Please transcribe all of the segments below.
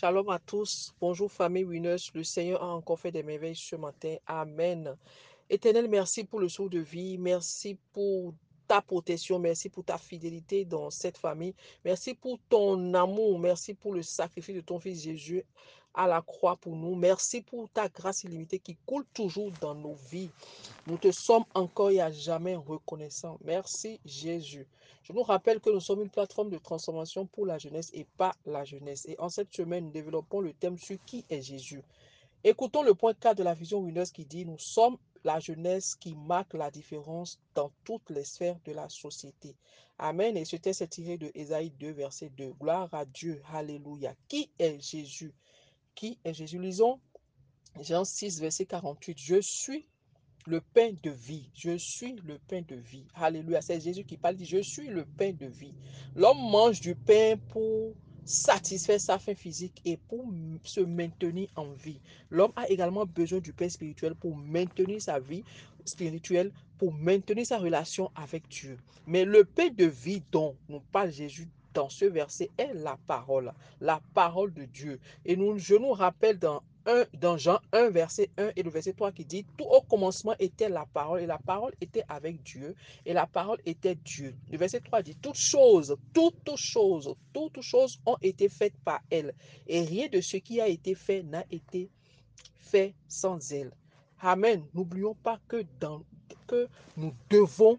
Shalom à tous. Bonjour famille Winners. Le Seigneur a encore fait des merveilles ce matin. Amen. Éternel, merci pour le saut de vie. Merci pour ta protection. Merci pour ta fidélité dans cette famille. Merci pour ton amour. Merci pour le sacrifice de ton Fils Jésus à la croix pour nous. Merci pour ta grâce illimitée qui coule toujours dans nos vies. Nous te sommes encore et à jamais reconnaissants. Merci Jésus. Je nous rappelle que nous sommes une plateforme de transformation pour la jeunesse et pas la jeunesse. Et en cette semaine, nous développons le thème sur qui est Jésus. Écoutons le point 4 de la vision Winners qui dit Nous sommes la jeunesse qui marque la différence dans toutes les sphères de la société. Amen. Et ce texte est tiré de Ésaïe 2, verset 2. Gloire à Dieu. Alléluia. Qui est Jésus? Qui est Jésus Lisons Jean 6, verset 48. Je suis le pain de vie. Je suis le pain de vie. Alléluia. C'est Jésus qui parle, dit, je suis le pain de vie. L'homme mange du pain pour satisfaire sa faim physique et pour se maintenir en vie. L'homme a également besoin du pain spirituel pour maintenir sa vie spirituelle, pour maintenir sa relation avec Dieu. Mais le pain de vie dont nous parle Jésus dans ce verset est la parole, la parole de Dieu. Et nous, je nous rappelle dans dans Jean 1, verset 1 et le verset 3 qui dit, tout au commencement était la parole et la parole était avec Dieu et la parole était Dieu. Le verset 3 dit, toutes choses, toutes choses, toutes choses ont été faites par elle et rien de ce qui a été fait n'a été fait sans elle. Amen. N'oublions pas que, dans, que nous devons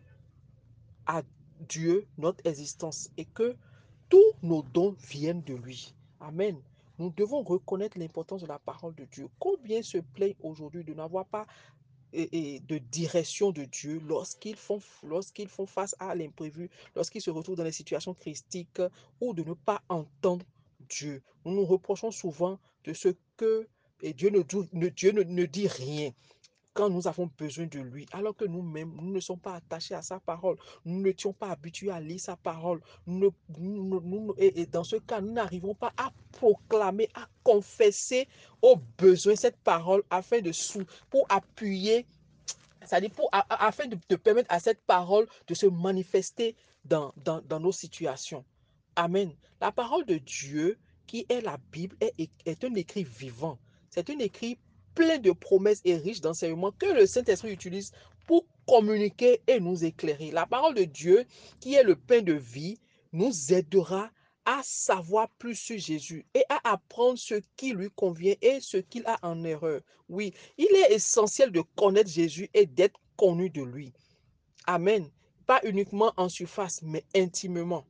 à Dieu notre existence et que tous nos dons viennent de lui. Amen. Nous devons reconnaître l'importance de la parole de Dieu. Combien se plaignent aujourd'hui de n'avoir pas de direction de Dieu lorsqu'ils font, lorsqu'ils font face à l'imprévu, lorsqu'ils se retrouvent dans des situations critiques ou de ne pas entendre Dieu? Nous nous reprochons souvent de ce que et Dieu ne dit rien quand nous avons besoin de lui, alors que nous-mêmes, nous ne sommes pas attachés à sa parole, nous ne sommes pas habitués à lire sa parole, nous, et, dans ce cas, nous n'arrivons pas à proclamer, à confesser aux besoins cette parole afin de sous, pour appuyer, c'est-à-dire pour, afin de, permettre à cette parole de se manifester dans, dans, nos situations. Amen. La parole de Dieu, qui est la Bible, est, est un écrit vivant. C'est un écrit plein de promesses et riche d'enseignements que le Saint-Esprit utilise pour communiquer et nous éclairer. La parole de Dieu, qui est le pain de vie, nous aidera à savoir plus sur Jésus et à apprendre ce qui lui convient et ce qu'il a en erreur. Oui, il est essentiel de connaître Jésus et d'être connu de lui. Amen. Pas uniquement en surface, mais intimement.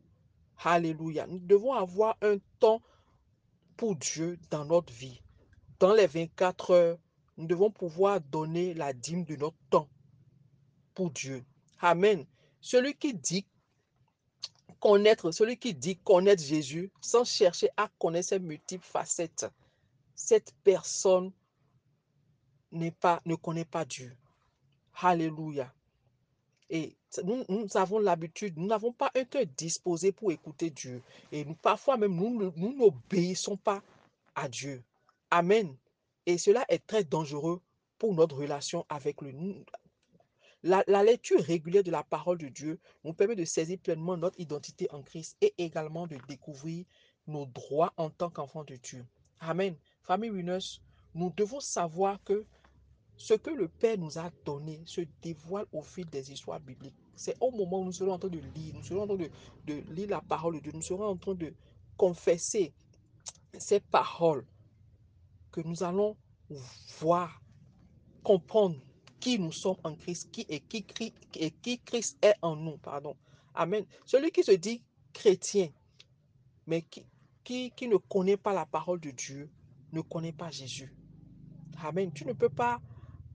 Alléluia. Nous devons avoir un temps pour Dieu dans notre vie dans les 24 heures, nous devons pouvoir donner la dîme de notre temps pour Dieu. Amen. Celui qui dit connaître, celui qui dit connaître Jésus sans chercher à connaître ses multiples facettes, cette personne pas, ne connaît pas Dieu. Alléluia. Et nous, avons l'habitude, nous n'avons pas un cœur disposé pour écouter Dieu. Et parfois même, nous n'obéissons pas à Dieu. Amen. Et cela est très dangereux pour notre relation avec lui. La, lecture régulière de la parole de Dieu nous permet de saisir pleinement notre identité en Christ et également de découvrir nos droits en tant qu'enfants de Dieu. Amen. Famille Winners, nous devons savoir que ce que le Père nous a donné se dévoile au fil des histoires bibliques. C'est au moment où nous serons en train de lire, nous serons en train de lire la parole de Dieu, nous serons en train de confesser ces paroles que nous allons voir, comprendre qui nous sommes en Christ, qui et qui, et qui Christ est en nous. Pardon. Amen. Celui qui se dit chrétien, mais qui, qui, qui ne connaît pas la parole de Dieu, ne connaît pas Jésus. Amen. Tu ne peux pas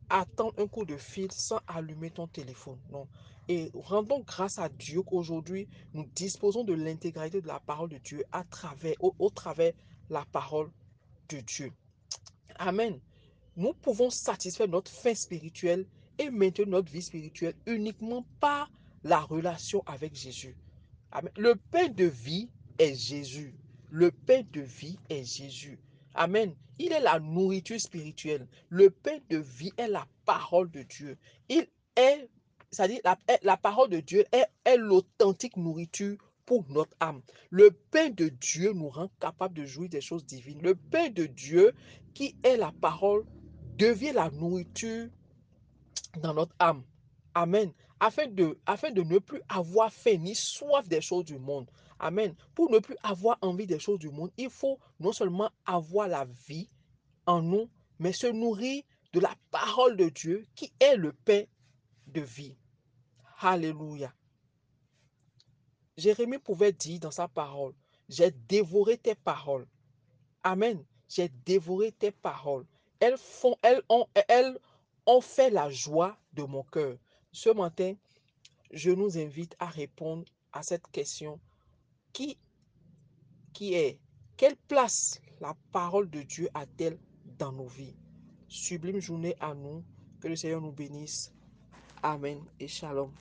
attendre un coup de fil sans allumer ton téléphone. Non. Et rendons grâce à Dieu qu'aujourd'hui, nous disposons de l'intégralité de la parole de Dieu à travers, au, au travers la parole de Dieu. Amen. Nous pouvons satisfaire notre fin spirituelle et maintenir notre vie spirituelle uniquement par la relation avec Jésus. Amen. Le pain de vie est Jésus. Le pain de vie est Jésus. Amen. Il est la nourriture spirituelle. Le pain de vie est la parole de Dieu. Il est, c'est-à-dire la, parole de Dieu est, est l'authentique nourriture pour notre âme. Le pain de Dieu nous rend capable de jouir des choses divines. Le pain de Dieu, qui est la parole, devient la nourriture dans notre âme. Amen. Afin de, afin de ne plus avoir faim ni soif des choses du monde. Amen. Pour ne plus avoir envie des choses du monde, il faut non seulement avoir la vie en nous, mais se nourrir de la parole de Dieu qui est le pain de vie. Alléluia. Jérémie pouvait dire dans sa parole, j'ai dévoré tes paroles. Amen. J'ai dévoré tes paroles. Elles, font, elles, ont, fait la joie de mon cœur. Ce matin, je nous invite à répondre à cette question qui, qui est, quelle place la parole de Dieu a-t-elle dans nos vies? Sublime journée à nous. Que le Seigneur nous bénisse. Amen et shalom.